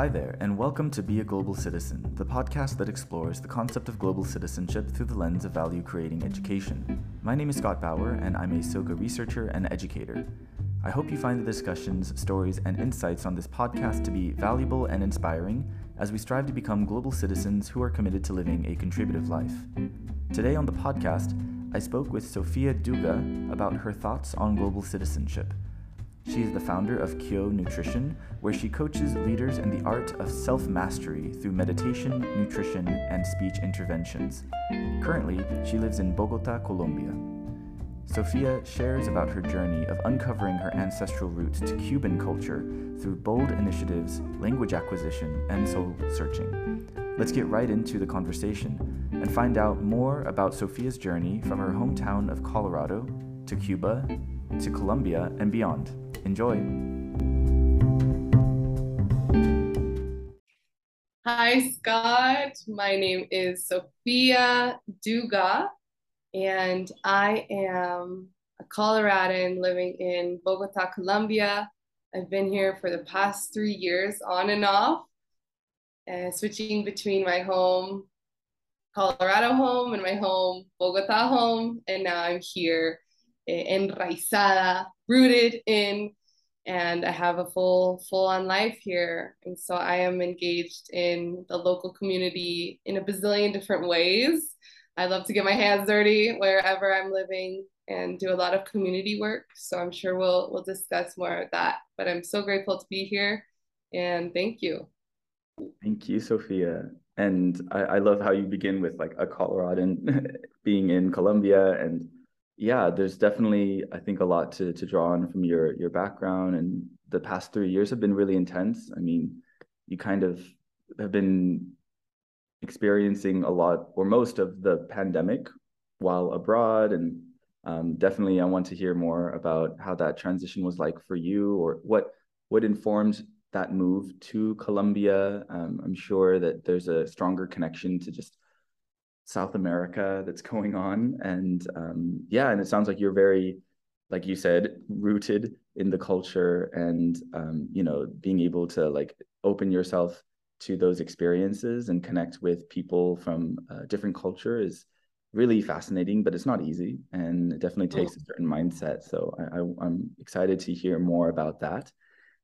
Hi there, and welcome to Be a Global Citizen, the podcast that explores the concept of global citizenship through the lens of value creating education. My name is Scott Bauer, and I'm a Soka researcher and educator. I hope you find the discussions, stories, and insights on this podcast to be valuable and inspiring as we strive to become global citizens who are committed to living a contributive life. Today on the podcast, I spoke with Sofia Duga about her thoughts on global citizenship. She is the founder of Kyo Nutrition, where she coaches leaders in the art of self mastery through meditation, nutrition, and speech interventions. Currently, she lives in Bogota, Colombia. Sophia shares about her journey of uncovering her ancestral roots to Cuban culture through bold initiatives, language acquisition, and soul searching. Let's get right into the conversation and find out more about Sophia's journey from her hometown of Colorado to Cuba to Colombia and beyond. Enjoy. Hi, Scott. My name is Sophia Duga, and I am a Coloradan living in Bogota, Colombia. I've been here for the past three years, on and off, uh, switching between my home, Colorado home, and my home, Bogota home. And now I'm here Eh, enraizada, rooted in, and I have a full full on life here. And so I am engaged in the local community in a bazillion different ways. I love to get my hands dirty wherever I'm living and do a lot of community work. So I'm sure we'll we'll discuss more of that. But I'm so grateful to be here and thank you. Thank you, Sophia. And I, I love how you begin with like a Coloradan being in Colombia and yeah, there's definitely I think a lot to to draw on from your your background and the past three years have been really intense. I mean, you kind of have been experiencing a lot or most of the pandemic while abroad and um, definitely I want to hear more about how that transition was like for you or what what informed that move to Colombia. Um, I'm sure that there's a stronger connection to just South America that's going on. And um, yeah, and it sounds like you're very, like you said, rooted in the culture and, um, you know, being able to like open yourself to those experiences and connect with people from uh, different culture is really fascinating, but it's not easy. And it definitely takes a certain mindset. So I, I, I'm excited to hear more about that.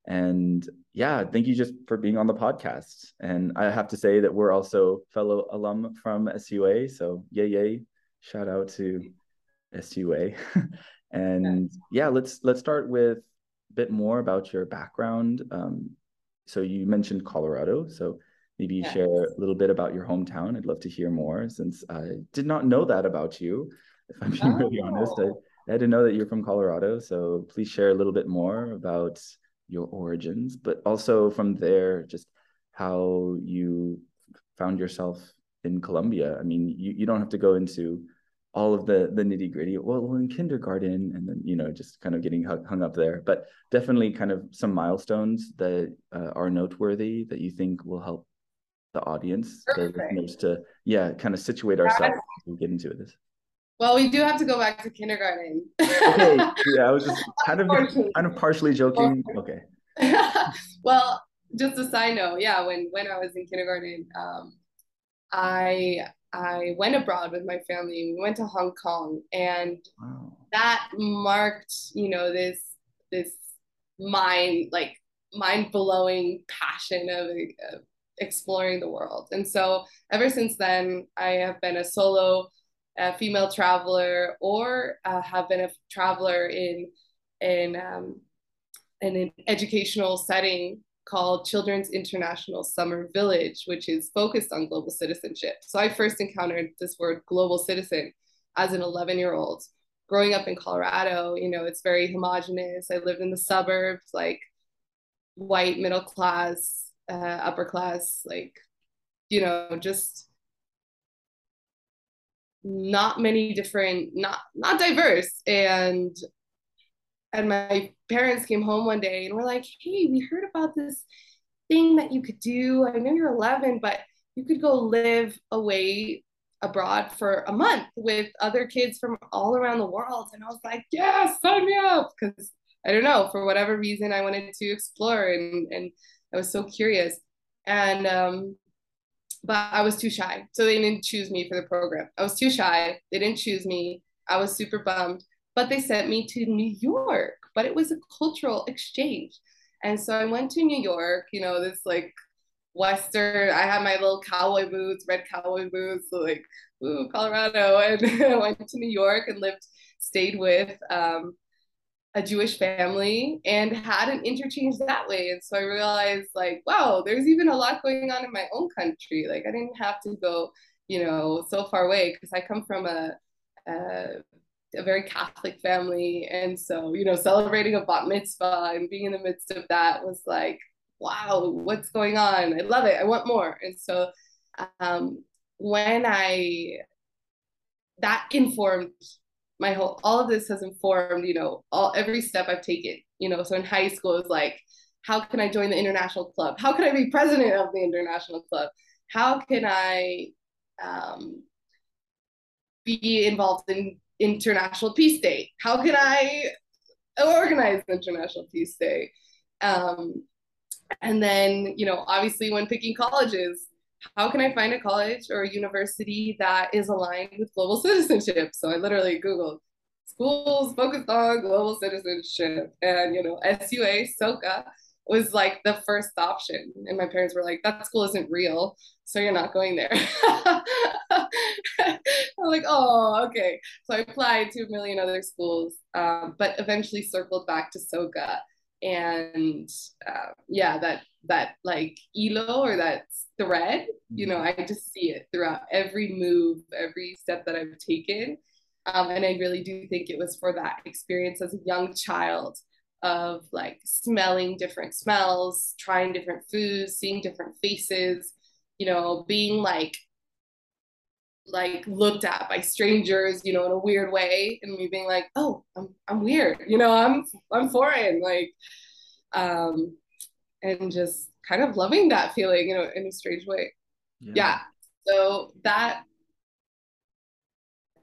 And yeah, thank you just for being on the podcast. And I have to say that we're also fellow alum from SUA. So yay, yay. Shout out to SUA. and yeah, let's let's start with a bit more about your background. Um, so you mentioned Colorado. So maybe yes. share a little bit about your hometown. I'd love to hear more since I did not know that about you. If I'm being oh. really honest, I, I didn't know that you're from Colorado. So please share a little bit more about your origins, but also from there, just how you found yourself in Colombia. I mean, you, you don't have to go into all of the the nitty gritty. Well, in kindergarten, and then you know, just kind of getting hung up there. But definitely, kind of some milestones that uh, are noteworthy that you think will help the audience, Perfect. the listeners, to yeah, kind of situate ourselves as we get into this. Well, we do have to go back to kindergarten. okay. Yeah, I was just kind of kind of partially joking. Okay. well, just a side note, yeah, when when I was in kindergarten, um, I I went abroad with my family. We went to Hong Kong, and wow. that marked, you know, this this mind like mind blowing passion of, of exploring the world. And so ever since then, I have been a solo a female traveler or uh, have been a traveler in in um, in an educational setting called Children's International Summer Village, which is focused on global citizenship. So I first encountered this word global citizen as an 11 year old. Growing up in Colorado, you know, it's very homogenous. I lived in the suburbs, like white, middle class, uh, upper class, like, you know, just not many different not not diverse. And and my parents came home one day and were like hey we heard about this thing that you could do. I know you're 11 but you could go live away abroad for a month with other kids from all around the world. And i was like yeah sign me up. Because i don't know for whatever reason i wanted to explore and and i was so curious. And um, but I was too shy, so they didn't choose me for the program. I was too shy. They didn't choose me. I was super bummed, but they sent me to New York. But it was a cultural exchange, and so I went to New York. You know, this like Western. I had my little cowboy boots, red cowboy boots, so like ooh, Colorado, and I went to New York and lived, stayed with um, a Jewish family and had an interchange that way. And so I realized, like, wow, there's even a lot going on in my own country. Like, I didn't have to go, you know, so far away because I come from a, a, a very Catholic family. And so, you know, celebrating a bat mitzvah and being in the midst of that was like, wow, what's going on? I love it. I want more. And so, um, when I, that informed my whole all of this has informed you know all every step i've taken you know so in high school is like how can i join the international club? How can i be president of the international club? How can i um, be involved in international peace day? How can i organize international peace day? Um, and then you know obviously when picking colleges how can I find a college or a university that is aligned with global citizenship? So I literally Googled schools focused on global citizenship. And, you know, SUA, Soka was like the first option. And my parents were like, that school isn't real. So you're not going there. I'm like, oh, okay. So I applied to a million other schools, um, but eventually circled back to Soka. And uh, yeah, that that like elo or that thread you know mm-hmm. i just see it throughout every move every step that i've taken um, and i really do think it was for that experience as a young child of like smelling different smells trying different foods seeing different faces you know being like like looked at by strangers you know in a weird way and me being like oh i'm, I'm weird you know i'm i'm foreign like um and just kind of loving that feeling, you know, in a strange way. Yeah. yeah. So that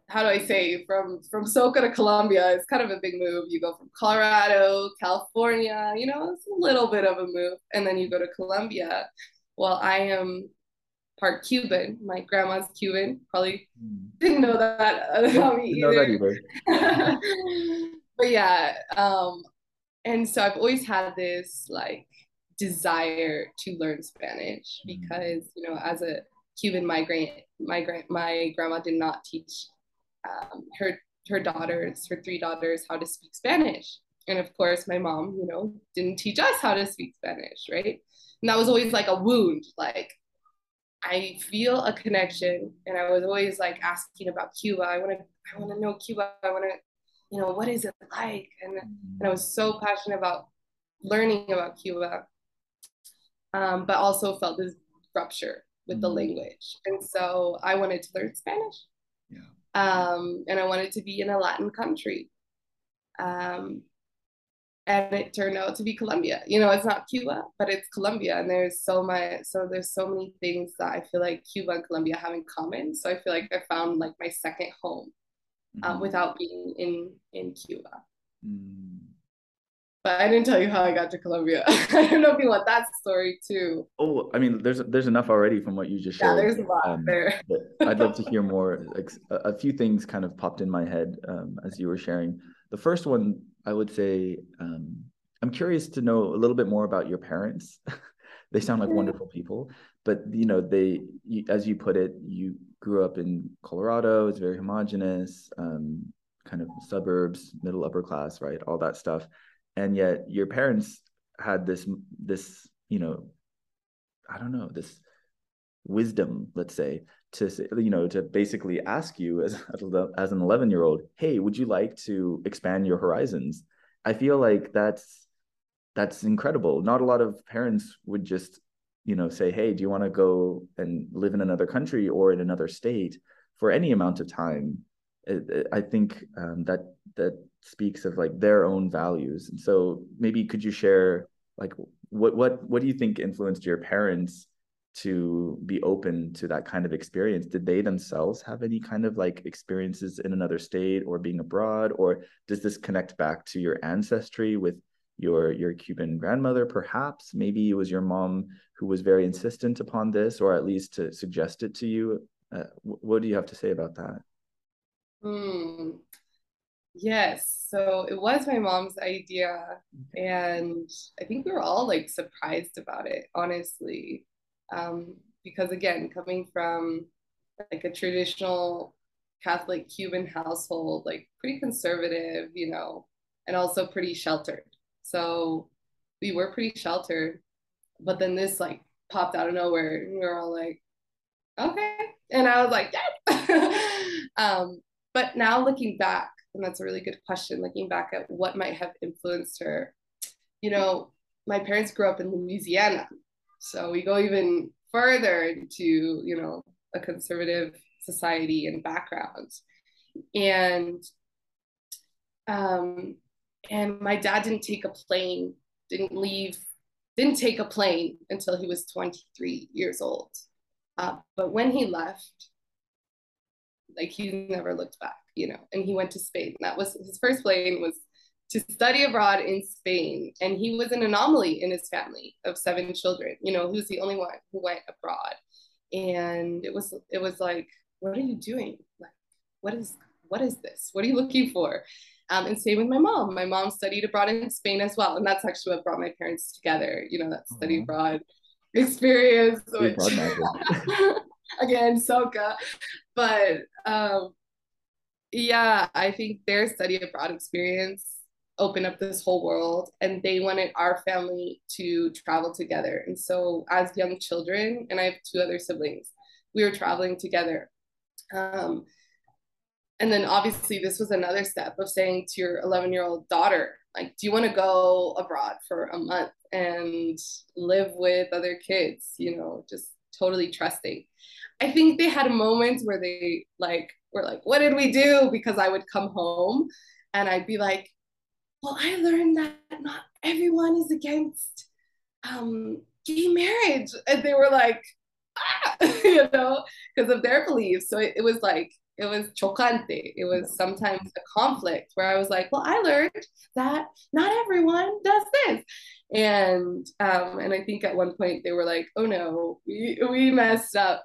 how do I say from from Soka to Colombia is kind of a big move. You go from Colorado, California, you know, it's a little bit of a move, and then you go to Colombia. Well, I am part Cuban. My grandma's Cuban. Probably mm. didn't know that about me either. Know that either. but yeah, um, and so I've always had this like desire to learn Spanish mm. because you know as a Cuban migrant migrant my grandma did not teach um, her her daughters her three daughters how to speak Spanish and of course my mom you know didn't teach us how to speak Spanish right and that was always like a wound like I feel a connection and I was always like asking about Cuba I want to I want to know Cuba I want to you know what is it like and, and I was so passionate about learning about Cuba um, but also felt this rupture with the mm. language. And so I wanted to learn Spanish. Yeah. Um, and I wanted to be in a Latin country. Um, and it turned out to be Colombia. You know, it's not Cuba, but it's Colombia. And there's so much, so there's so many things that I feel like Cuba and Colombia have in common. So I feel like I found like my second home um, mm-hmm. without being in in Cuba. Mm. But I didn't tell you how I got to Colombia. I don't know if you want that story too. Oh, I mean, there's there's enough already from what you just shared. Yeah, there's a lot um, there. I'd love to hear more. Like a, few things kind of popped in my head um, as you were sharing. The first one, I would say, um, I'm curious to know a little bit more about your parents. they sound like wonderful people, but you know, they, as you put it, you grew up in Colorado. It's very homogenous, um, kind of suburbs, middle upper class, right? All that stuff and yet your parents had this this you know i don't know this wisdom let's say to you know to basically ask you as as an 11 year old hey would you like to expand your horizons? I feel like that's that's incredible. Not a lot of parents would just you know say hey do you want to go and live in another country or in another state for any amount of time? I think um, that that speaks of like their own values. And so maybe could you share like what what what do you think influenced your parents to be open to that kind of experience did they themselves have any kind of like experiences in another state or being abroad or does this connect back to your ancestry with your your Cuban grandmother, perhaps. Maybe it was your mom who was very insistent upon this, or at least to suggest it to you. Uh, what do you have to say about that? Hmm. Yes, so it was my mom's idea, and I think we were all like surprised about it, honestly. Um, because again, coming from like a traditional Catholic Cuban household, like pretty conservative, you know, and also pretty sheltered. So we were pretty sheltered. But then this like popped out of nowhere and we were all like, okay. And I was like, yes. um, but now looking back, and that's a really good question, looking back at what might have influenced her, you know, my parents grew up in Louisiana. So we go even further into, you know, a conservative society and background. And um, and my dad didn't take a plane, didn't leave, didn't take a plane until he was 23 years old. Uh, but when he left, like he never looked back, you know, and he went to Spain. That was his first plane was to study abroad in Spain. And he was an anomaly in his family of seven children. You know, he was the only one who went abroad. And it was it was like, what are you doing? Like, what is what is this? What are you looking for? Um, and same with my mom. My mom studied abroad in Spain as well. And that's actually what brought my parents together, you know, that study mm-hmm. abroad experience. Which, again, Soka. But um, yeah, I think their study abroad experience opened up this whole world and they wanted our family to travel together. And so as young children, and I have two other siblings, we were traveling together. Um, and then obviously this was another step of saying to your 11 year old daughter like do you want to go abroad for a month and live with other kids you know just totally trusting i think they had moments where they like were like what did we do because i would come home and i'd be like well i learned that not everyone is against um, gay marriage and they were like ah! you know because of their beliefs so it, it was like it was chocante. It was sometimes a conflict where I was like, well, I learned that not everyone does this. And um, and I think at one point they were like, oh no, we, we messed up.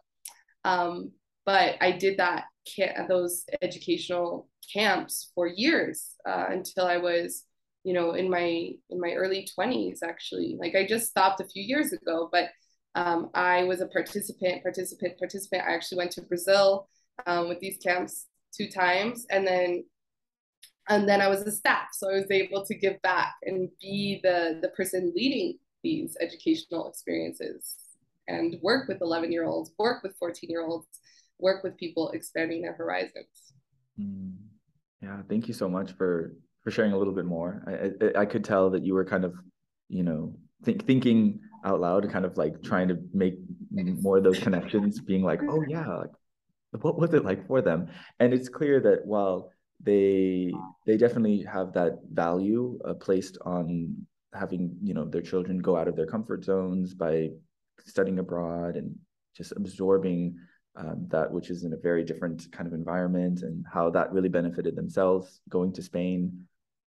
Um, but I did that those educational camps for years uh, until I was, you know, in my in my early 20s actually. Like I just stopped a few years ago, but um, I was a participant, participant, participant. I actually went to Brazil um, with these camps two times, and then and then I was a staff, so I was able to give back and be the the person leading these educational experiences and work with 11 year olds, work with 14 year olds, work with people expanding their horizons. Mm. Yeah, thank you so much for for sharing a little bit more. I, I, I could tell that you were kind of, you know, think, thinking out loud, kind of like trying to make more of those connections, being like, oh yeah, like what was it like for them and it's clear that while they they definitely have that value uh, placed on having you know their children go out of their comfort zones by studying abroad and just absorbing um, that which is in a very different kind of environment and how that really benefited themselves going to spain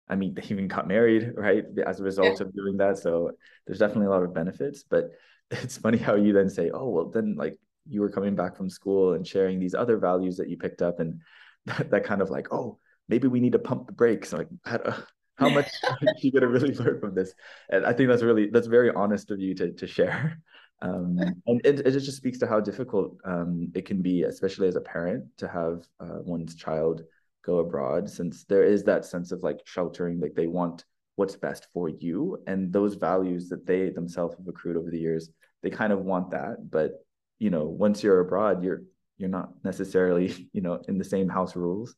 i mean they even got married right as a result yeah. of doing that. So there's definitely a lot of benefits but it's funny how you then say oh well then like you were coming back from school and sharing these other values that you picked up and that, that kind of like oh maybe we need to pump the brakes. Like how, how much are you going to really learn from this? And i think that's really that's very honest of you to, to share. Um, and it, it just speaks to how difficult um, it can be especially as a parent to have uh, one's child go abroad since there is that sense of like sheltering like they want what's best for you and those values that they themselves have accrued over the years they kind of want that but you know once you're abroad you're you're not necessarily you know in the same house rules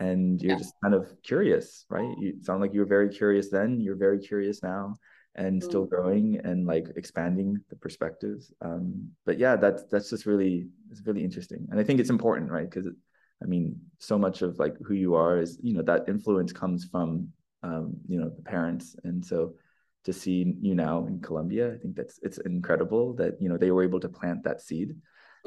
and you're yeah. just kind of curious right you sound like you were very curious then you're very curious now and mm-hmm. still growing and like expanding the perspectives um but yeah that's that's just really it's really interesting and i think it's important right because i mean so much of like who you are is you know that influence comes from um you know the parents and so to see you now in Colombia. I think that's it's incredible that you know they were able to plant that seed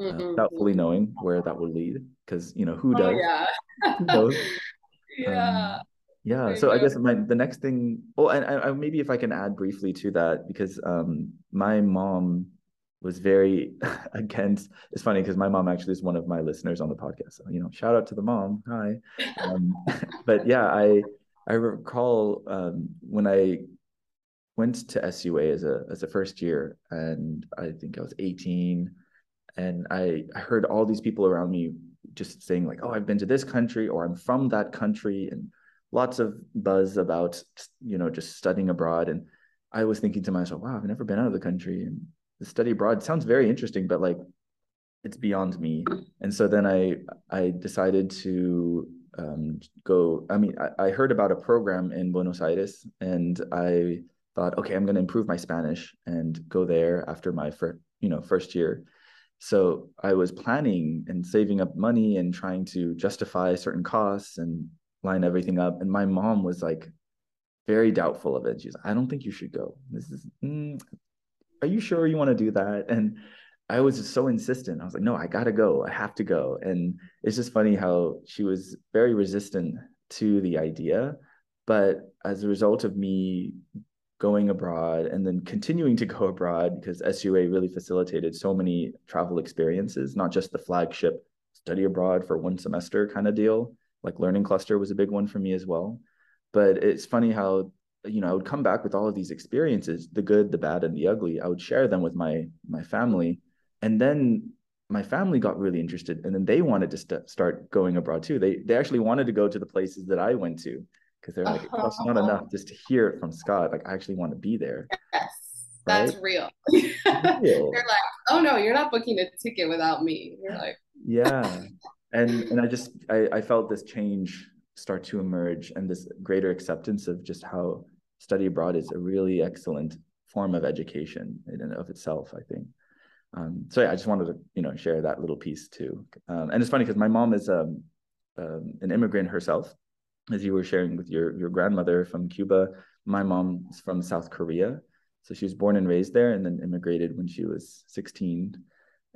uh, mm-hmm. without fully knowing where that would lead. Because you know who oh, does? Oh, yeah. who knows? yeah. Um, Yeah. So I guess my the next thing. Oh, and I, I, maybe if I can add briefly to that because um my mom was very against. It's funny because my mom actually is one of my listeners on the podcast. So you know, shout out to the mom. Hi. Um, but yeah, I I recall um, when I went to SUA as a as a first year, and I think I was 18, and I I heard all these people around me just saying like, oh, I've been to this country or I'm from that country, and lots of buzz about you know just studying abroad and i was thinking to myself wow i've never been out of the country and the study abroad sounds very interesting but like it's beyond me and so then i i decided to um, go i mean I, I heard about a program in buenos aires and i thought okay i'm going to improve my spanish and go there after my first you know first year so i was planning and saving up money and trying to justify certain costs and line everything up. And my mom was like very doubtful of it. She's like, I don't think you should go. This is, mm, are you sure you want to do that? And I was just so insistent. I was like, no, I gotta go. I have to go. And it's just funny how she was very resistant to the idea. But as a result of me going abroad and then continuing to go abroad because SUA really facilitated so many travel experiences, not just the flagship study abroad for one semester kind of deal, like learning cluster was a big one for me as well but it's funny how you know i would come back with all of these experiences the good the bad and the ugly. I would share them with my my family. And then my family got really interested and then they wanted to st- start going abroad too. They they actually wanted to go to the places that i went to because they're like uh-huh. it's not enough just to hear it from scott. Like i actually want to be there. Yes. Right? that's real. real. You're like oh no you're not booking a ticket without me. You're like yeah. And and I just I, I felt this change start to emerge and this greater acceptance of just how study abroad is a really excellent form of education in and of itself. I think. Um, so yeah, I just wanted to you know share that little piece too. Um, and it's funny because my mom is um, um, an immigrant herself, as you were sharing with your your grandmother from Cuba. My mom is from South Korea, so she was born and raised there, and then immigrated when she was 16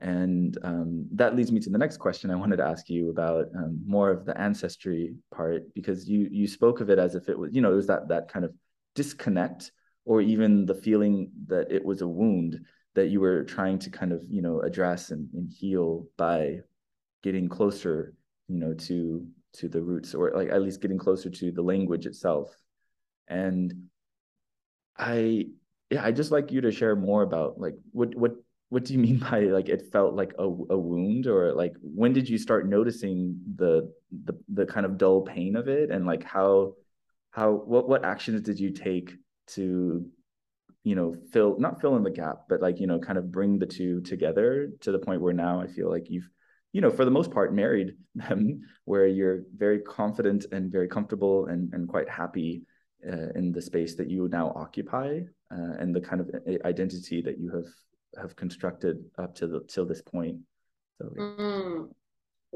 and um, that leads me to the next question I wanted to ask you about um, more of the ancestry part, because you you spoke of it as if it was, you know, there was that that kind of disconnect, or even the feeling that it was a wound that you were trying to kind of, you know, address and, and heal by getting closer, you know, to to the roots, or like at least getting closer to the language itself. And I, yeah, I just like you to share more about like what what what do you mean by like it felt like a, a wound or like when did you start noticing the, the the kind of dull pain of it and like how how what what actions did you take to you know fill not fill in the gap but like you know kind of bring the two together to the point where now i feel like you've you know for the most part married them where you're very confident and very comfortable and and quite happy uh, in the space that you now occupy uh, and the kind of uh, identity that you have have constructed up to the till this point. So mm.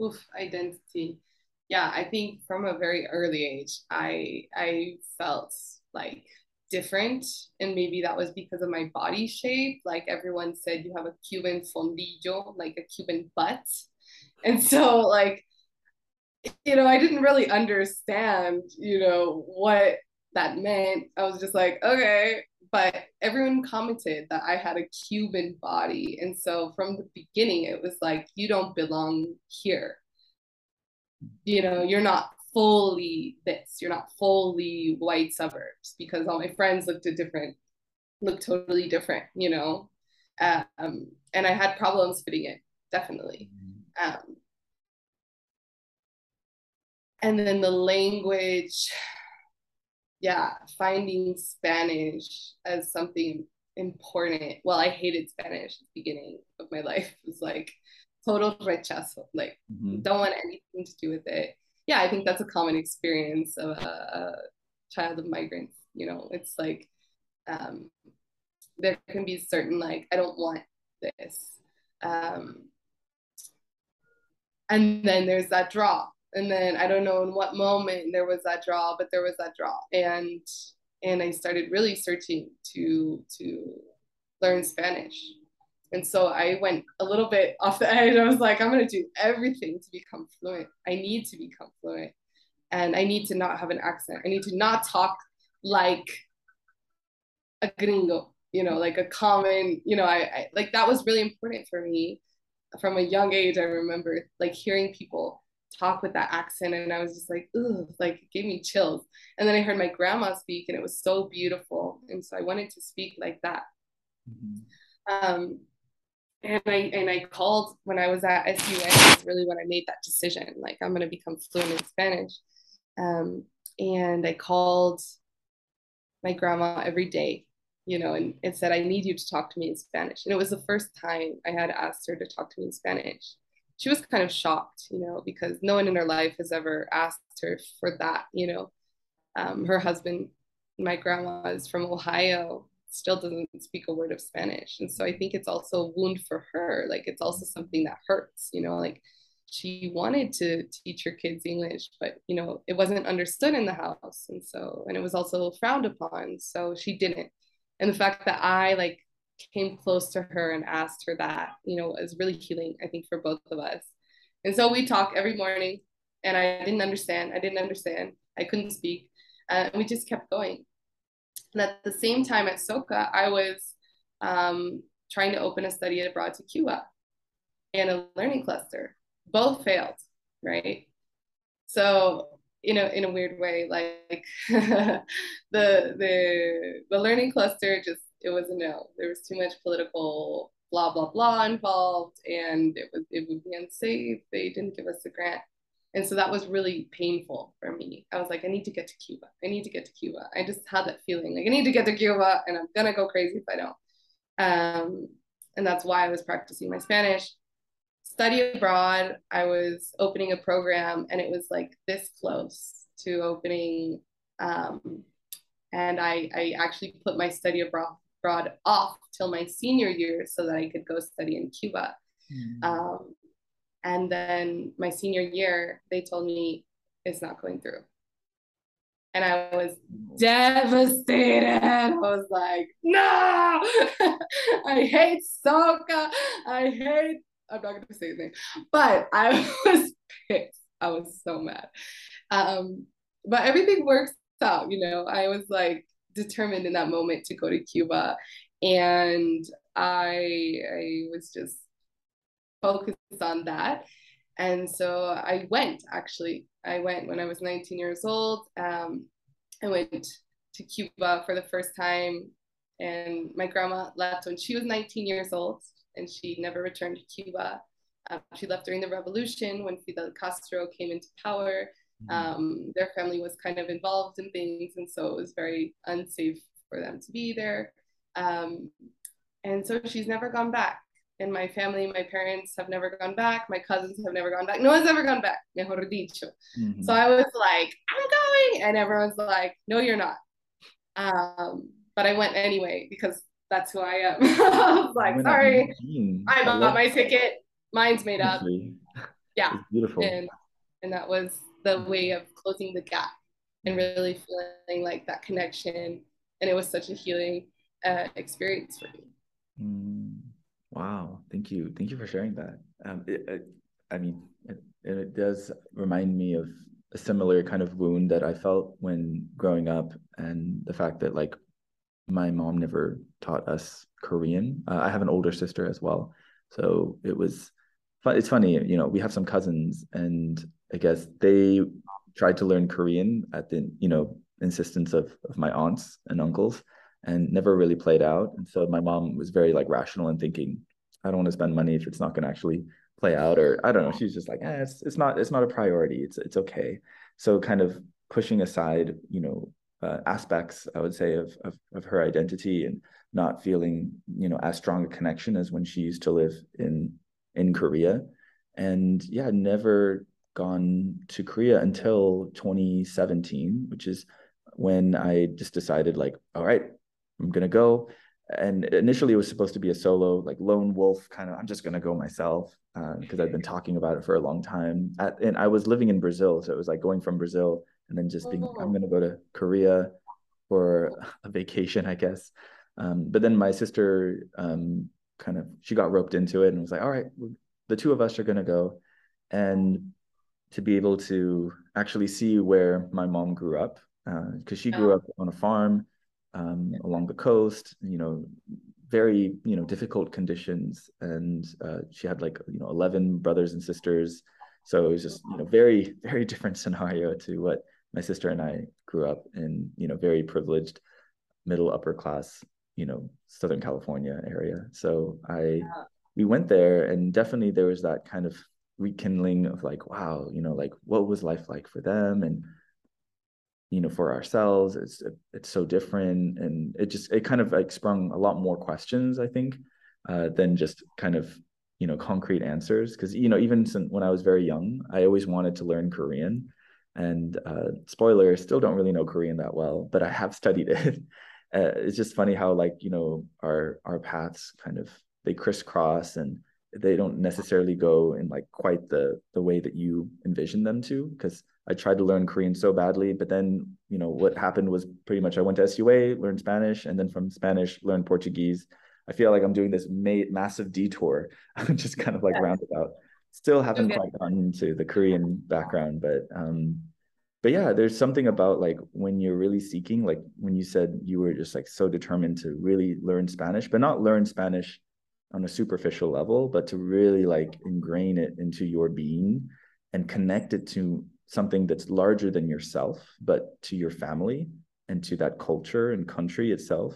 oof, identity. Yeah, I think from a very early age, I I felt like different and maybe that was because of my body shape like everyone said you have a cuban fondillo like a cuban butt and so like you know i didn't really understand you know what that meant i was just like okay but everyone commented that I had a Cuban body. And so from the beginning, it was like, you don't belong here. You know, you're not fully this, you're not fully white suburbs because all my friends looked a different, looked totally different, you know. Um, and I had problems fitting in, definitely. Um, and then the language, yeah, finding Spanish as something important. Well, I hated Spanish at the beginning of my life. It was like total rechazo, like mm-hmm. don't want anything to do with it. Yeah, I think that's a common experience of a, a child of migrants. You know, it's like um, there can be certain like I don't want this, um, and then there's that draw and then I don't know in what moment there was that draw, but there was that draw, and and I started really searching to to learn Spanish, and so I went a little bit off the edge. I was like, I'm gonna do everything to become fluent. I need to become fluent, and I need to not have an accent. I need to not talk like a gringo, you know, like a common, you know, I, I like that was really important for me from a young age. I remember like hearing people talk with that accent and I was just like, ugh, like it gave me chills. And then I heard my grandma speak and it was so beautiful. And so I wanted to speak like that. Mm-hmm. Um, and I and I called when I was at SUA. It's really when I made that decision. Like I'm gonna become fluent in Spanish. Um, and I called my grandma every day, you know, and it said, I need you to talk to me in Spanish. And it was the first time I had asked her to talk to me in Spanish. She was kind of shocked, you know, because no one in her life has ever asked her for that, you know. Um, her husband, my grandma, is from Ohio, still doesn't speak a word of Spanish. And so I think it's also a wound for her. Like it's also something that hurts, you know, like she wanted to teach her kids English, but you know, it wasn't understood in the house. And so, and it was also frowned upon. So she didn't. And the fact that I like came close to her and asked her that, you know, was really healing, I think, for both of us. And so we talk every morning, and I didn't understand. I didn't understand. I couldn't speak. Uh, and we just kept going. And at the same time at Soka, I was um, trying to open a study abroad to Cuba and a learning cluster. Both failed, right? So you know, in a weird way, like the the the learning cluster just it was a no. There was too much political blah blah blah involved, and it was it would be unsafe. They didn't give us the grant. And so that was really painful for me. I was like, I need to get to Cuba. I need to get to Cuba. I just had that feeling like I need to get to Cuba and I'm gonna go crazy if I don't. Um, and that's why I was practicing my Spanish. Study abroad, I was opening a program and it was like this close to opening. Um, and I, I actually put my study abroad, abroad off till my senior year so that I could go study in Cuba. Mm. Um, and then my senior year, they told me it's not going through. And I was devastated. I was like, no, I hate Soka. I hate, I'm not going to say his name, but I was pissed. I was so mad. Um, but everything works out, you know. I was like determined in that moment to go to Cuba. And I I was just focused on that. And so I went actually. I went when I was 19 years old. Um, I went to Cuba for the first time, and my grandma left when she was 19 years old, and she never returned to Cuba. Um, she left during the revolution when Fidel Castro came into power. Mm-hmm. Um, their family was kind of involved in things, and so it was very unsafe for them to be there. Um, and so she's never gone back in my family, my parents have never gone back. My cousins have never gone back. No one's ever gone back, mejor dicho. Mm-hmm. So I was like, I'm going. And everyone's like, no, you're not. Um, but I went anyway because that's who I am. I was like, sorry, I bought my ticket. Mine's made up. Yeah. It's beautiful. And, and that was the way of closing the gap and really feeling like that connection. And it was such a healing uh, experience for me. Mm. Wow, thank you, thank you for sharing that. Um, it, it, I mean, it, it does remind me of a similar kind of wound that I felt when growing up, and the fact that like my mom never taught us Korean. Uh, I have an older sister as well, so it was. It's funny, you know, we have some cousins, and I guess they tried to learn Korean at the you know insistence of of my aunts and uncles and never really played out. And so my mom was very like rational and thinking, I don't want to spend money if it's not going to actually play out, or I don't know. She's just like, eh, it's it's not it's not a priority. It's it's okay. So kind of pushing aside, you know, uh, aspects I would say of, of of her identity and not feeling you know as strong a connection as when she used to live in in Korea, and yeah, never gone to Korea until 2017, which is when I just decided like, all right, I'm gonna go. And initially, it was supposed to be a solo, like lone wolf kind of. I'm just gonna go myself because uh, I've been talking about it for a long time. At, and I was living in Brazil, so it was like going from Brazil and then just being, oh. I'm gonna go to Korea for a vacation, I guess. Um, but then my sister um, kind of she got roped into it and was like, all right, the two of us are gonna go. And to be able to actually see where my mom grew up because uh, she grew oh. up on a farm um, along the coast you know very you know difficult conditions. And uh, she had like you know 11 brothers and sisters. So it was just you know very very different scenario to what my sister and i grew up in you know very privileged middle upper class you know southern california area. So i yeah. we went there and definitely there was that kind of rekindling of like wow you know like what was life like for them? And you know for ourselves it's it's so different and it just it kind of like sprung a lot more questions i think uh, than just kind of you know concrete answers. Because you know even when i was very young i always wanted to learn korean and uh, spoiler still don't really know korean that well but i have studied it. Uh, it's just funny how like you know our our paths kind of they crisscross and they don't necessarily go in like quite the the way that you envision them to because I tried to learn Korean so badly but then you know what happened was pretty much I went to SUA learned Spanish and then from Spanish learned Portuguese I feel like I'm doing this ma- massive detour I'm just kind of like yeah. roundabout still haven't okay. quite gotten to the Korean background but um but yeah there's something about like when you're really seeking like when you said you were just like so determined to really learn Spanish but not learn Spanish on a superficial level, but to really like ingrain it into your being and connect it to something that's larger than yourself, but to your family and to that culture and country itself,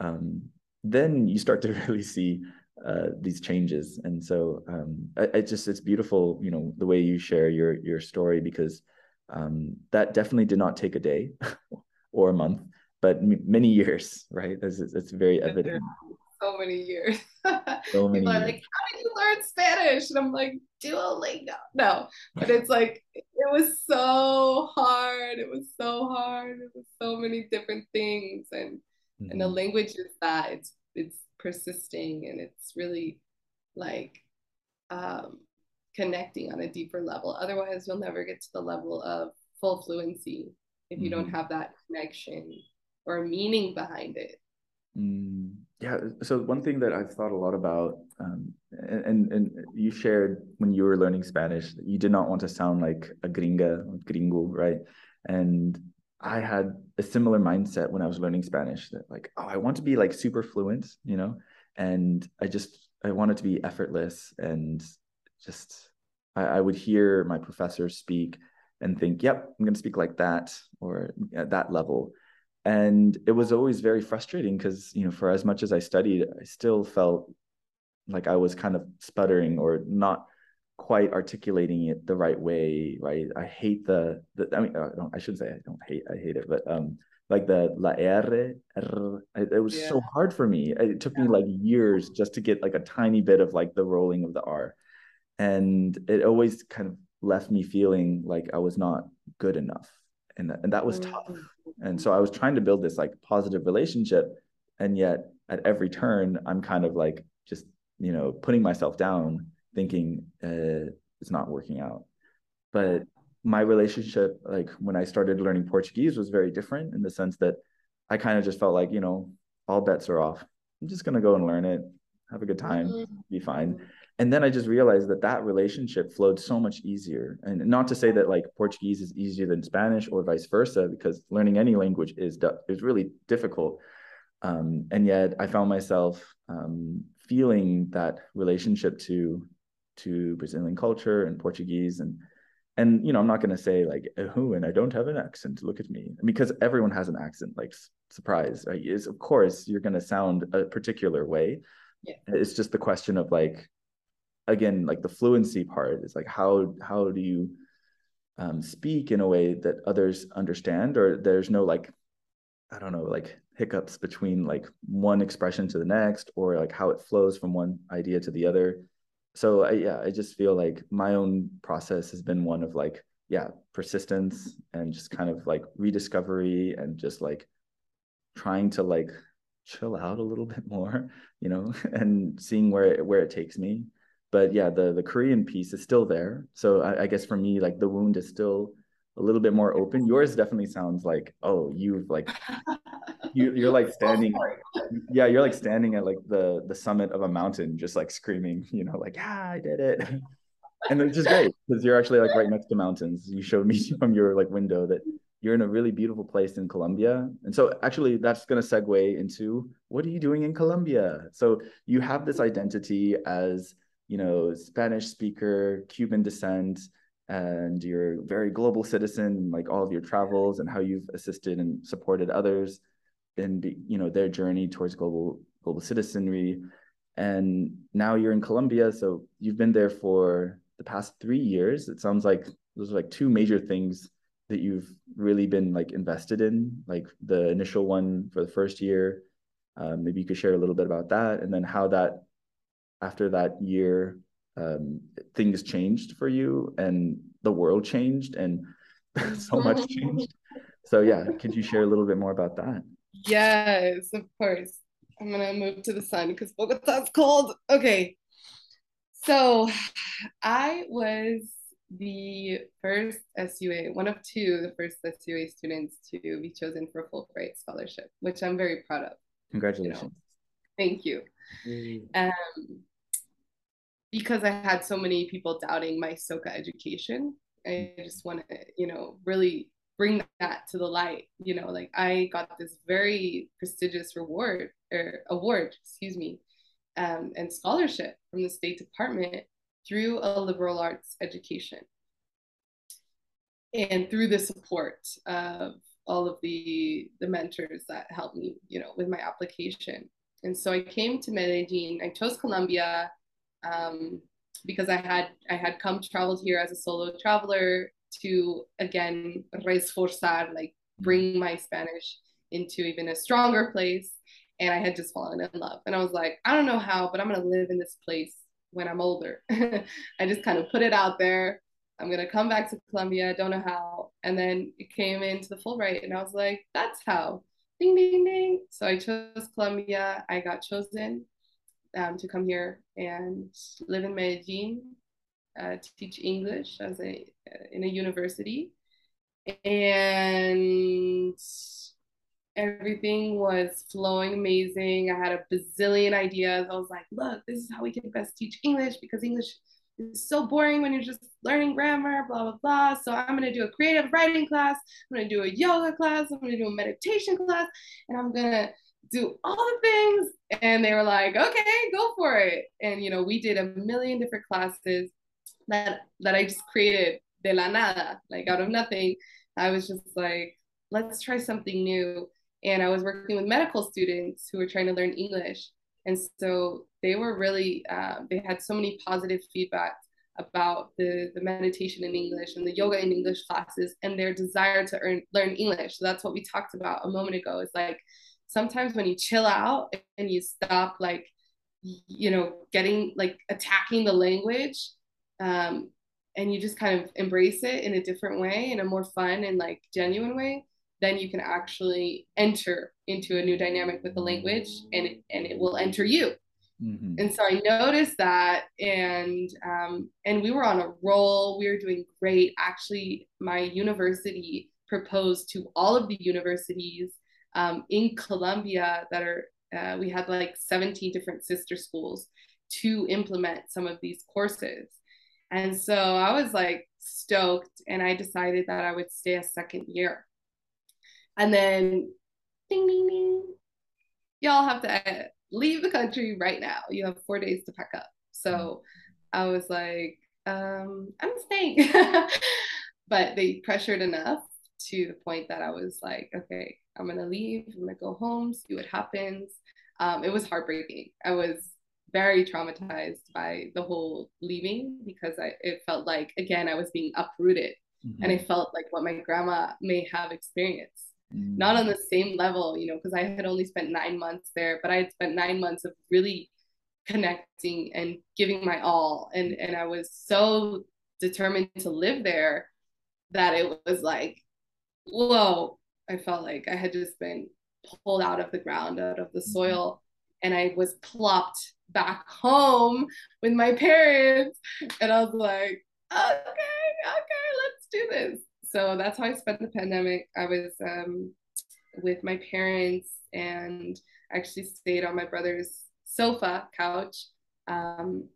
um, then you start to really see uh, these changes. And so um, I, I, just it's beautiful, you know, the way you share your your story because um, that definitely did not take a day or a month, but m- many years, right? It's, it's very evident so many years. So many People are years. like, how did you learn Spanish? And I'm like, Duolingo. No, but it's like, it was so hard. It was so hard. It was so many different things. And mm-hmm. and the mm-hmm. language is that it's it's persisting and it's really like um, connecting on a deeper level. Otherwise, you'll never get to the level of full fluency if you mm-hmm. don't have that connection or meaning behind it. Mm, yeah. So one thing that I've thought a lot about, um, and and you shared when you were learning Spanish, you did not want to sound like a gringa, gringo, right? And I had a similar mindset when I was learning Spanish that like, oh, I want to be like super fluent, you know, and I just I wanted to be effortless and just I, I would hear my professors speak and think, yep, I'm going to speak like that or at that level and it was always very frustrating because you know for as much as i studied i still felt like i was kind of sputtering or not quite articulating it the right way right? I hate the, the i mean I, don't, I shouldn't say i don't hate i hate it but um like the la r, r it was yeah. so hard for me. It took me like years just to get like a tiny bit of like the rolling of the r. And it always kind of left me feeling like i was not good enough and and that was tough mm-hmm. and so i was trying to build this like positive relationship and yet at every turn i'm kind of like just you know putting myself down thinking uh, it's not working out but my relationship like when i started learning portuguese was very different in the sense that i kind of just felt like you know all bets are off i'm just going to go and learn it have a good time mm-hmm. be fine and then I just realized that that relationship flowed so much easier. And not to say that like Portuguese is easier than Spanish or vice versa, because learning any language is is really difficult. Um, and yet I found myself um, feeling that relationship to to Brazilian culture and Portuguese and and you know I'm not going to say like who and I don't have an accent look at me because everyone has an accent like surprise right? is of course you're going to sound a particular way yeah. it's just the question of like again like the fluency part is like how how do you um, speak in a way that others understand? Or there's no like i don't know like hiccups between like one expression to the next or like how it flows from one idea to the other. So I, yeah i just feel like my own process has been one of like yeah persistence and just kind of like rediscovery and just like trying to like chill out a little bit more you know and seeing where it, where it takes me but yeah, the the Korean piece is still there. So I, I, guess for me, like the wound is still a little bit more open. Yours definitely sounds like, oh, you've like you you're like standing yeah, you're like standing at like the the summit of a mountain, just like screaming, you know, like, yeah, I did it. and it's just great because you're actually like right next to mountains. You showed me from your like window that you're in a really beautiful place in Colombia. And so actually that's going to segue into what are you doing in Colombia? So you have this identity as, you know, Spanish speaker, Cuban descent, and you're a very global citizen, like all of your travels and how you've assisted and supported others in, you know, their journey towards global global citizenry. And now you're in Colombia, so you've been there for the past three years. It sounds like those are like two major things that you've really been like invested in, like the initial one for the first year. Um, maybe you could share a little bit about that, and then how that after that year um, things changed for you and the world changed and so much changed. So yeah, could you share a little bit more about that? Yes, of course. I'm gonna move to the sun because Bogota's cold. Okay. So I was the first SUA, one of two, the first SUA students to be chosen for a Fulbright scholarship, which I'm very proud of. Congratulations. You know? Thank you. Um, because I had so many people doubting my Soka education, I just want to, you know, really bring that to the light. You know, like I got this very prestigious reward or award, excuse me, um, and scholarship from the State Department through a liberal arts education. And through the support of all of the the mentors that helped me you know with my application. And so i came to medellin. I chose colombia um, because i had i had come traveled here as a solo traveler to again reforzar like bring my spanish into even a stronger place and i had just fallen in love and i was like i don't know how but i'm going to live in this place when I'm older. I just kind of put it out there. I'm gonna come back to Colombia. I don't know how. And then it came into the Fulbright, and I was like, that's how. Ding ding ding. So I chose Colombia. I got chosen um, to come here and live in Medellin, uh, teach English as a in a university, and everything was flowing amazing. I had a bazillion ideas. I was like, look, this is how we can best teach English because English is so boring when you're just learning grammar, blah, blah, blah. So I'm to do a creative writing class. I'm to do a yoga class. I'm to do a meditation class. And I'm to do all the things. And they were like, okay, go for it. And, you know, we did a million different classes that, that I just created de la nada, like out of nothing. I was just like, let's try something new and I was working with medical students who were trying to learn English. And so they were really, uh, they had so many positive feedback about the, the meditation in English and the yoga in English classes and their desire to earn, learn English. So that's what we talked about a moment ago. It's like sometimes when you chill out and you stop like, you know, getting like attacking the language um, and you just kind of embrace it in a different way, in a more fun and like genuine way, then you can actually enter into a new dynamic with the language and it, and it will enter you. Mm-hmm. and so i noticed that and um, and we were on a roll. We were doing great. Actually my university proposed to all of the universities um, in colombia that are uh, we had like 17 different sister schools to implement some of these courses and so i was like stoked and i decided that i would stay a second year and then ding, ding, ding. Y'all have to leave the country right now. You have four days to pack up. So I was like, um, I'm staying. but they pressured enough to the point that I was like, okay, I'm gonna leave. I'm gonna go home, see what happens. Um, it was heartbreaking. I was very traumatized by the whole leaving because I it felt like again I was being uprooted, mm-hmm. and I felt like what my grandma may have experienced not on the same level, you know, because I had only spent nine months there, but I had spent nine months of really connecting and giving my all. And, and I was so determined to live there that it was like, whoa, I felt like I had just been pulled out of the ground, out of the mm-hmm. soil. And I was plopped back home with my parents. And I was like, okay, okay, let's do this so that's how I spent the pandemic. I was um, with my parents and actually stayed on my brother's sofa couch. Um,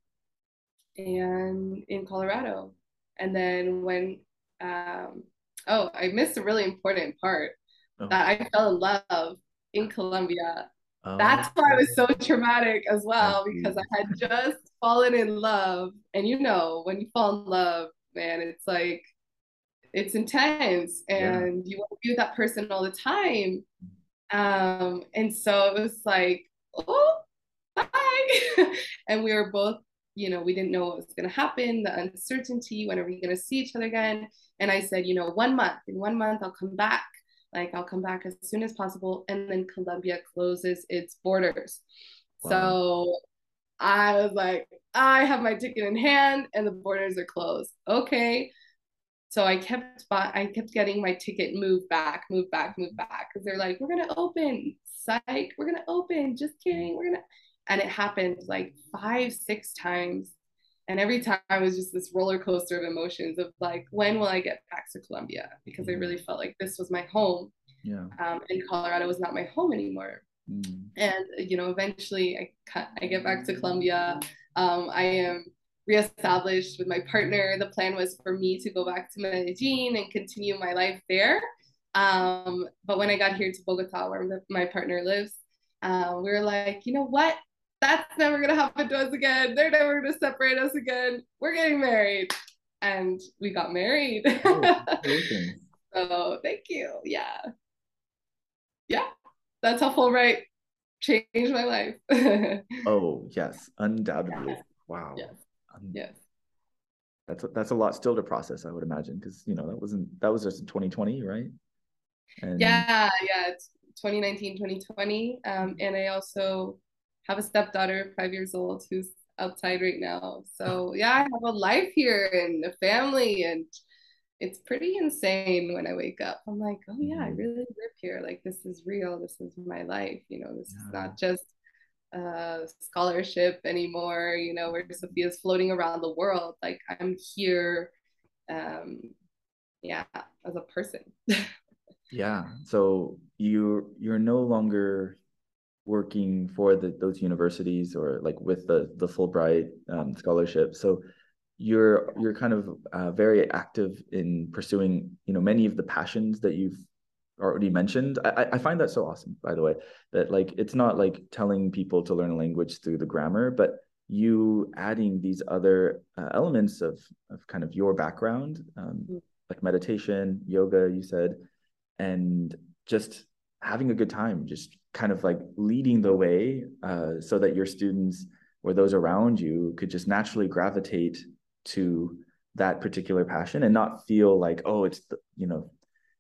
and in Colorado. And then when um, oh, I missed a really important part oh. that I fell in love in Colombia. Oh. That's why it was so traumatic as well because I had just fallen in love. And you know, when you fall in love, man, it's like it's intense and yeah. you want to be with that person all the time. Um, and so it was like, oh, bye. and we were both, you know, we didn't know what was going to happen, the uncertainty, when are we going to see each other again? And I said, you know, one month, in one month, I'll come back. Like, I'll come back as soon as possible. And then Colombia closes its borders. Wow. So I was like, I have my ticket in hand and the borders are closed. Okay. So I kept I kept getting my ticket moved back, moved back, moved back because they're like, we're gonna open, psych, we're gonna open. Just kidding, we're gonna. And it happened like five, six times, and every time it was just this roller coaster of emotions of like, when will I get back to Colombia? Because I really felt like this was my home. Yeah. Um, and Colorado was not my home anymore. Mm. And you know, eventually I I get back to Colombia. Um, I am reestablished with my partner. The plan was for me to go back to Medellin and continue my life there. Um, but when I got here to Bogota, where my partner lives, uh, we were like, you know what? That's never gonna happen to us again. They're never gonna separate us again. We're getting married, and we got married. Oh, so thank you. Yeah, yeah. That's how Fulbright changed my life. oh yes, undoubtedly. Yeah. Wow. Yes. Um, yes. That's a, that's a lot still to process, I would imagine, because you know that wasn't that was just in 2020, right? And... Yeah, yeah, it's 2019, 2020, um, and I also have a stepdaughter, five years old, who's outside right now. So yeah, I have a life here and a family, and it's pretty insane when I wake up. I'm like, oh yeah, I mm-hmm. really live here. Like this is real. This is my life. You know, this yeah. is not just uh, scholarship anymore, you know, where Sophia's floating around the world. Like I'm here, um, yeah, as a person. yeah. So you you're no longer working for the, those universities or like with the the Fulbright um, scholarship. So you're you're kind of uh, very active in pursuing you know many of the passions that you've already mentioned. I, I find that so awesome, by the way, that like it's not like telling people to learn a language through the grammar, but you adding these other uh, elements of of kind of your background, um, mm-hmm. like meditation, yoga, you said, and just having a good time, just kind of like leading the way, uh, so that your students or those around you could just naturally gravitate to that particular passion and not feel like oh it's the, you know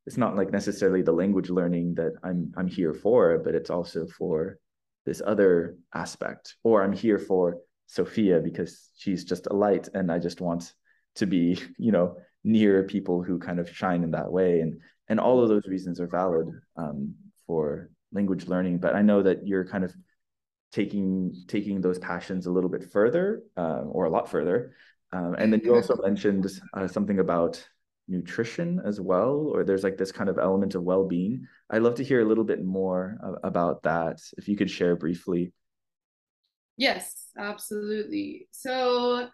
it's not like necessarily the language learning that I'm I'm here for, but it's also for this other aspect. Or I'm here for Sophia because she's just a light and I just want to be, you know, near people who kind of shine in that way. And and all of those reasons are valid um, for language learning. But I know that you're kind of taking taking those passions a little bit further um, or a lot further. Um, and then you also mentioned uh, something about nutrition as well or there's like this kind of element of well-being i'd love to hear a little bit more about that if you could share briefly yes absolutely so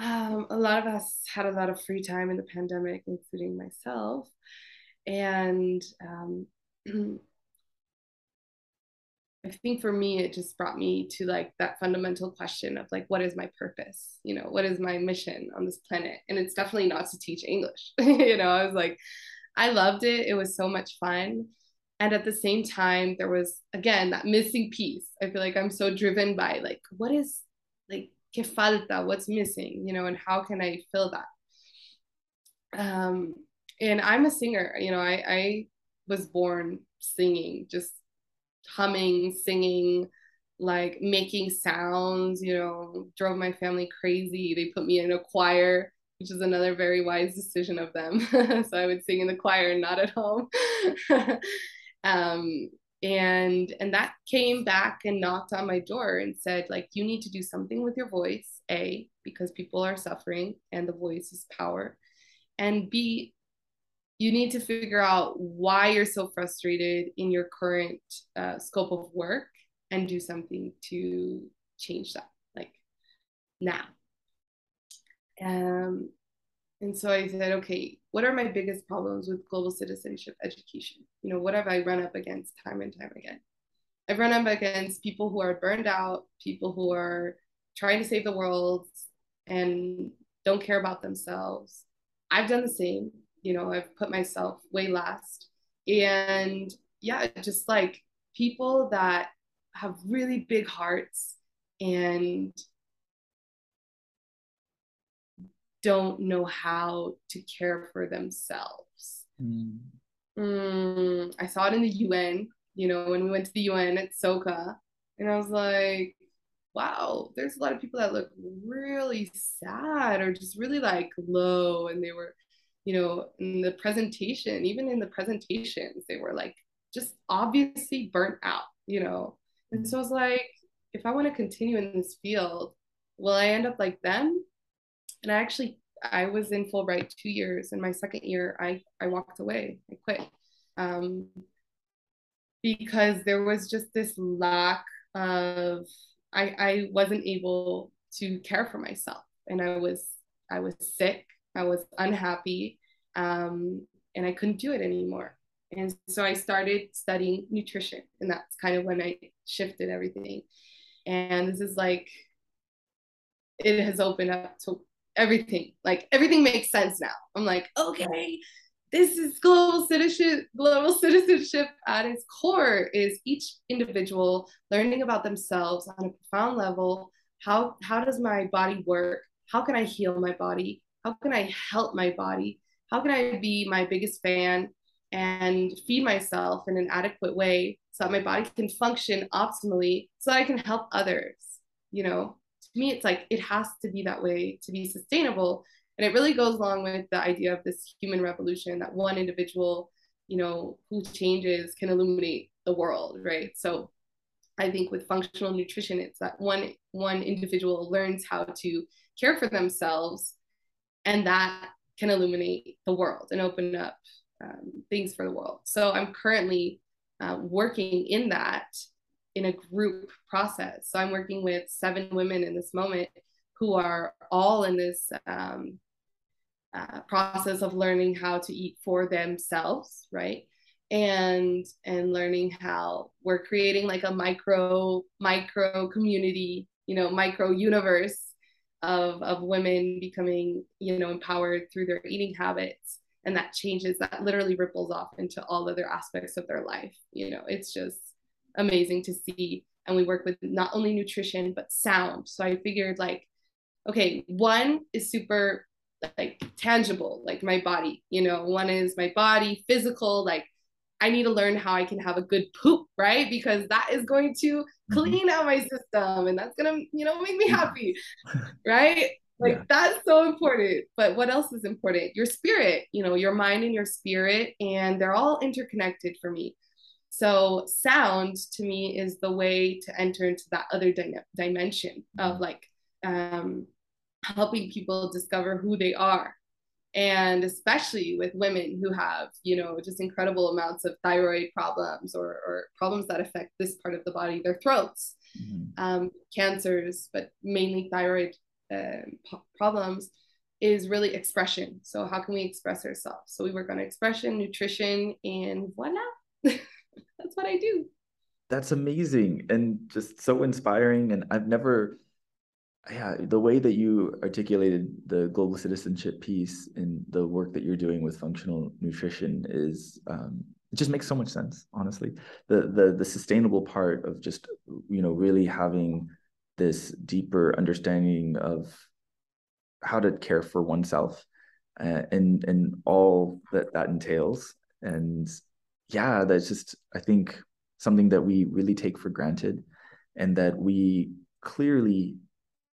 um, a lot of us had a lot of free time in the pandemic including myself and um, I think for me, it just brought me to like that fundamental question of like, what is my purpose? You know, what is my mission on this planet? And it's definitely not to teach English. you know, I was like, I loved it. It was so much fun. And at the same time, there was again that missing piece. I feel like I'm so driven by like, what is like que falta? What's missing? You know, and how can I fill that? Um, and I'm a singer. You know, I I was born singing, just humming, singing, like making sounds, you know, drove my family crazy. They put me in a choir, which is another very wise decision of them. so I would sing in the choir and not at home. um, and and that came back and knocked on my door and said like you need to do something with your voice a because people are suffering and the voice is power and b you need to figure out why you're so frustrated in your current uh, scope of work and do something to change that like now Um, and so I said, okay, what are my biggest problems with global citizenship education? You know, what have I run up against time and time again? I've run up against people who are burned out, people who are trying to save the world and don't care about themselves. I've done the same. You know, I've put myself way last. And yeah, just like people that have really big hearts and don't know how to care for themselves. Mm. Mm, I saw it in the UN, you know, when we went to the UN at Soka, and I was like, wow, there's a lot of people that look really sad or just really like low. And they were, you know, in the presentation, even in the presentations, they were like just obviously burnt out, you know. And so I was like, if I want to continue in this field, will I end up like them? And I actually I was in Fulbright two years. In my second year, I I walked away. I quit um, because there was just this lack of I I wasn't able to care for myself, and I was I was sick. I was unhappy, um, and I couldn't do it anymore. And so I started studying nutrition, and that's kind of when I shifted everything. And this is like it has opened up to everything. Like everything makes sense now. I'm like, okay, this is global citizenship. Global citizenship at its core is each individual learning about themselves on a profound level. How how does my body work? How can I heal my body? How can I help my body? How can I be my biggest fan and feed myself in an adequate way so that my body can function optimally so that I can help others? You know, to me, it's like it has to be that way to be sustainable. And it really goes along with the idea of this human revolution that one individual, you know, who changes can illuminate the world, right? So I think with functional nutrition, it's that one one individual learns how to care for themselves, and that can illuminate the world and open up um, things for the world. So I'm currently uh, working in that in a group process. So I'm working with seven women in this moment who are all in this um, uh, process of learning how to eat for themselves, right? And and learning how we're creating like a micro micro community, you know, micro universe of of women becoming, you know, empowered through their eating habits and that changes that literally ripples off into all other aspects of their life you know it's just amazing to see. And we work with not only nutrition, but sound. So I figured, like, okay, one is super like tangible, like my body, you know, one is my body, physical, like I need to learn how I can have a good poop, right? Because that is going to mm-hmm. clean out my system and that's gonna, you know, make me happy, right? Like yeah. that's so important. But what else is important? Your spirit, you know, your mind and your spirit, and they're all interconnected for me. So sound to me is the way to enter into that other di- dimension of like um, helping people discover who they are. And especially with women who have, you know, just incredible amounts of thyroid problems or, or problems that affect this part of the body, their throats, mm-hmm. um, cancers, but mainly thyroid uh, problems is really expression. So how can we express ourselves? So we work on expression, nutrition, and voila. that's what I do. That's amazing and just so inspiring. And I've never, yeah, the way that you articulated the global citizenship piece and the work that you're doing with functional nutrition is um, it just makes so much sense. Honestly, the the the sustainable part of just you know really having this deeper understanding of how to care for oneself uh, and and all that that entails and yeah, that's just, I think, something that we really take for granted and that we clearly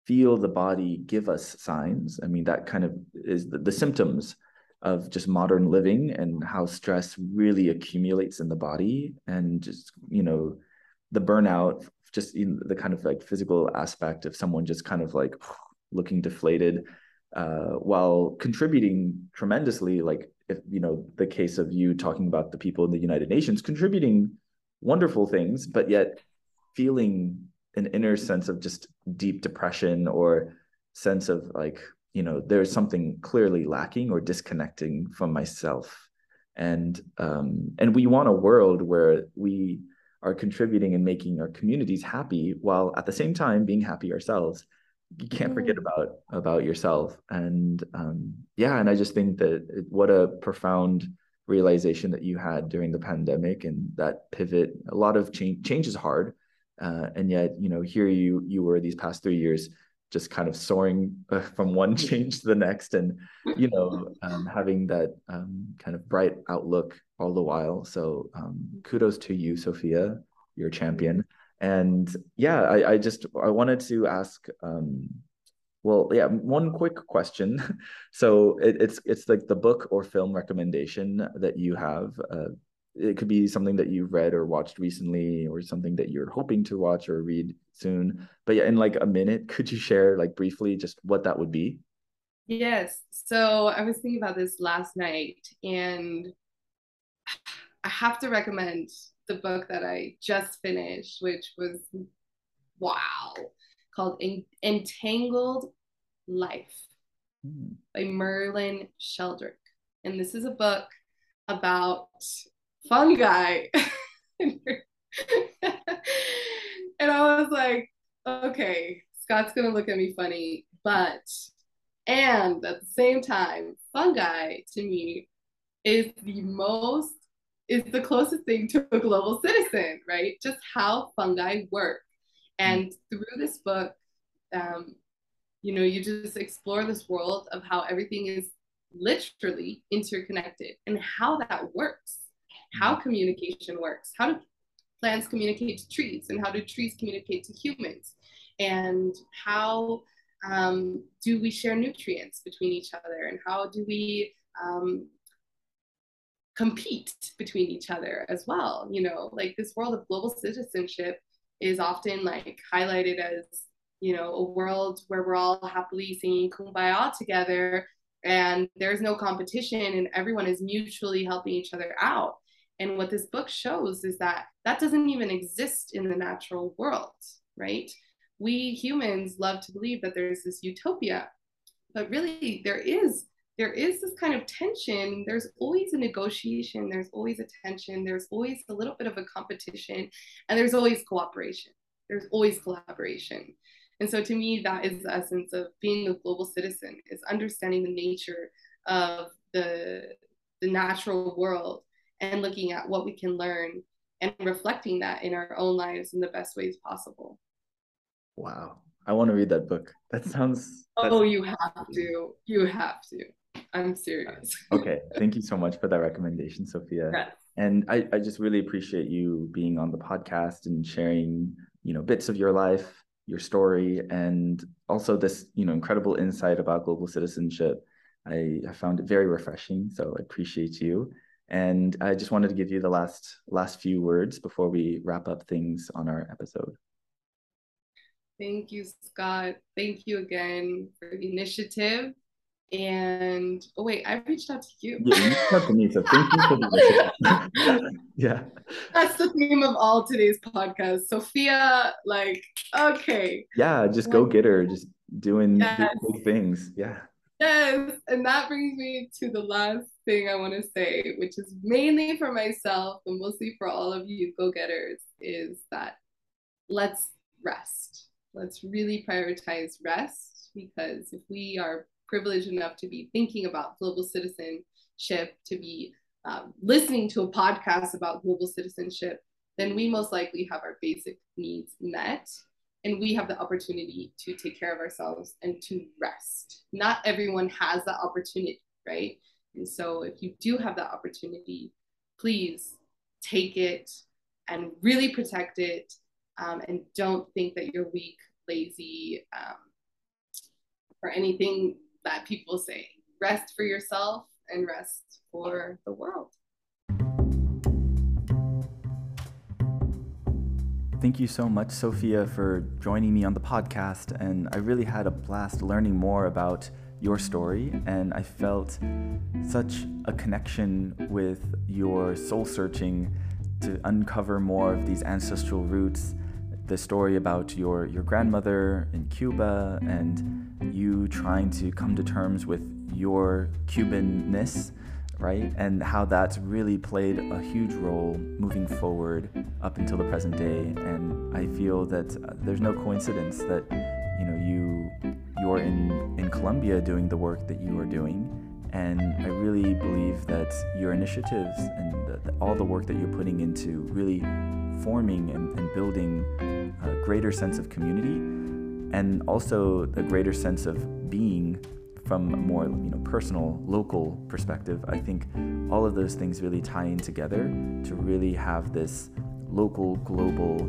feel the body give us signs. I mean, that kind of is the, the symptoms of just modern living and how stress really accumulates in the body and just, you know, the burnout, just in the kind of like physical aspect of someone just kind of like looking deflated uh, while contributing tremendously, like if you know the case of you talking about the people in the United Nations contributing wonderful things, but yet feeling an inner sense of just deep depression or sense of like you know there's something clearly lacking or disconnecting from myself. And um, and we want a world where we are contributing and making our communities happy while at the same time being happy ourselves. You can't forget about about yourself. And um, yeah and i just think that it, what a profound realization that you had during the pandemic and that pivot a lot of change change is hard uh, and yet you know here you you were these past three years just kind of soaring uh, from one change to the next and you know um, having that um, kind of bright outlook all the while. So um, kudos to you sophia you're a champion. and yeah i, I just i wanted to ask um, well yeah one quick question. So it, it's it's like the book or film recommendation that you have uh, it could be something that you've read or watched recently or something that you're hoping to watch or read soon. But yeah in like a minute could you share like briefly just what that would be? Yes. So i was thinking about this last night and i have to recommend the book that i just finished which was wow called entangled life mm. by merlin sheldrick. And this is a book about fungi. and I was like, okay, Scott's gonna look at me funny, but and at the same time, fungi to me is the most is the closest thing to a global citizen, right? Just how fungi work. And through this book, um, you know, you just explore this world of how everything is literally interconnected and how that works how communication works. How do plants communicate to trees, and how do trees communicate to humans? And how um, do we share nutrients between each other? And how do we um, compete between each other as well? You know, like this world of global citizenship is often like highlighted as you know a world where we're all happily singing kumbaya together and there's no competition and everyone is mutually helping each other out and what this book shows is that that doesn't even exist in the natural world, right? We humans love to believe that there's this utopia, but really there is there is this kind of tension. There's always a negotiation, there's always a tension, there's always a little bit of a competition, and there's always cooperation. There's always collaboration. And so to me, that is the essence of being a global citizen, is understanding the nature of the, the natural world and looking at what we can learn and reflecting that in our own lives in the best ways possible. Wow. I want to read that book. That sounds. Oh, you have to. You have to. I'm serious. okay. Thank you so much for that recommendation, Sophia. Yes. And I, I just really appreciate you being on the podcast and sharing, you know, bits of your life, your story, and also this, you know, incredible insight about global citizenship. I, I found it very refreshing. So I appreciate you. And I just wanted to give you the last last few words before we wrap up things on our episode. Thank you, Scott. Thank you again for the initiative. And oh wait, I reached out to you. Yeah, you reached out to me, so thank you for the Yeah. That's the theme of all today's podcast. Sophia, like, okay. Yeah, just go get her, just doing, yes. big things. Yeah. Yes. And that brings me to the last thing I want to say, which is mainly for myself, but mostly for all of you go getters, is that let's rest. Let's really prioritize rest because if we are privileged enough to be thinking about global citizenship, to be um, listening to a podcast about global citizenship, then we most likely have our basic needs met and we have the opportunity to take care of ourselves and to rest. Not everyone has that opportunity, right? And so if you do have that opportunity, please take it and really protect it. Um, and don't think that you're weak, lazy, um, or anything that people say. Rest for yourself and rest for the world. Thank you so much, Sophia, for joining me on the podcast. And I really had a blast learning more about your story, and I felt such a connection with your soul searching to uncover more of these ancestral roots the story about your your grandmother in Cuba and you trying to come to terms with your Cubanness, right? And how that's really played a huge role moving forward up until the present day. And I feel that uh, there's no coincidence that you know you you're in in Colombia doing the work that you are doing. And I really believe that your initiatives and the, the, all the work that you're putting into really forming and, and building a greater sense of community and also a greater sense of being from a more you know personal local perspective i think all of those things really tie in together to really have this local global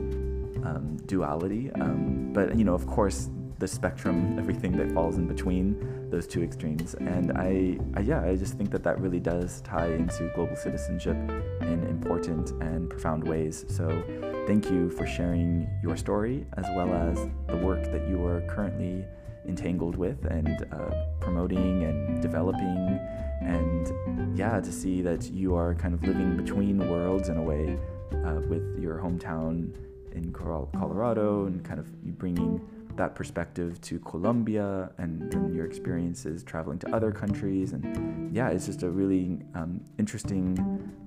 um, duality um, but you know of course the spectrum everything that falls in between those two extremes and I, I yeah i just think that that really does tie into global citizenship in important and profound ways so thank you for sharing your story as well as the work that you are currently entangled with and uh, promoting and developing. And yeah, to see that you are kind of living between worlds in a way uh, with your hometown in Colorado and kind of bringing that perspective to Colombia and then your experiences traveling to other countries and yeah it's just a really um, interesting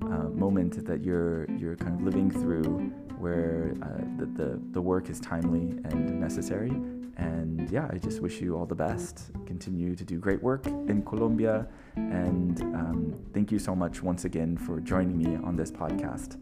uh, moment that you're you're kind of living through where uh, the, the, the work is timely and necessary and yeah, I just wish you all the best. Continue to do great work in Colombia. And um, thank you so much once again for joining me on this podcast.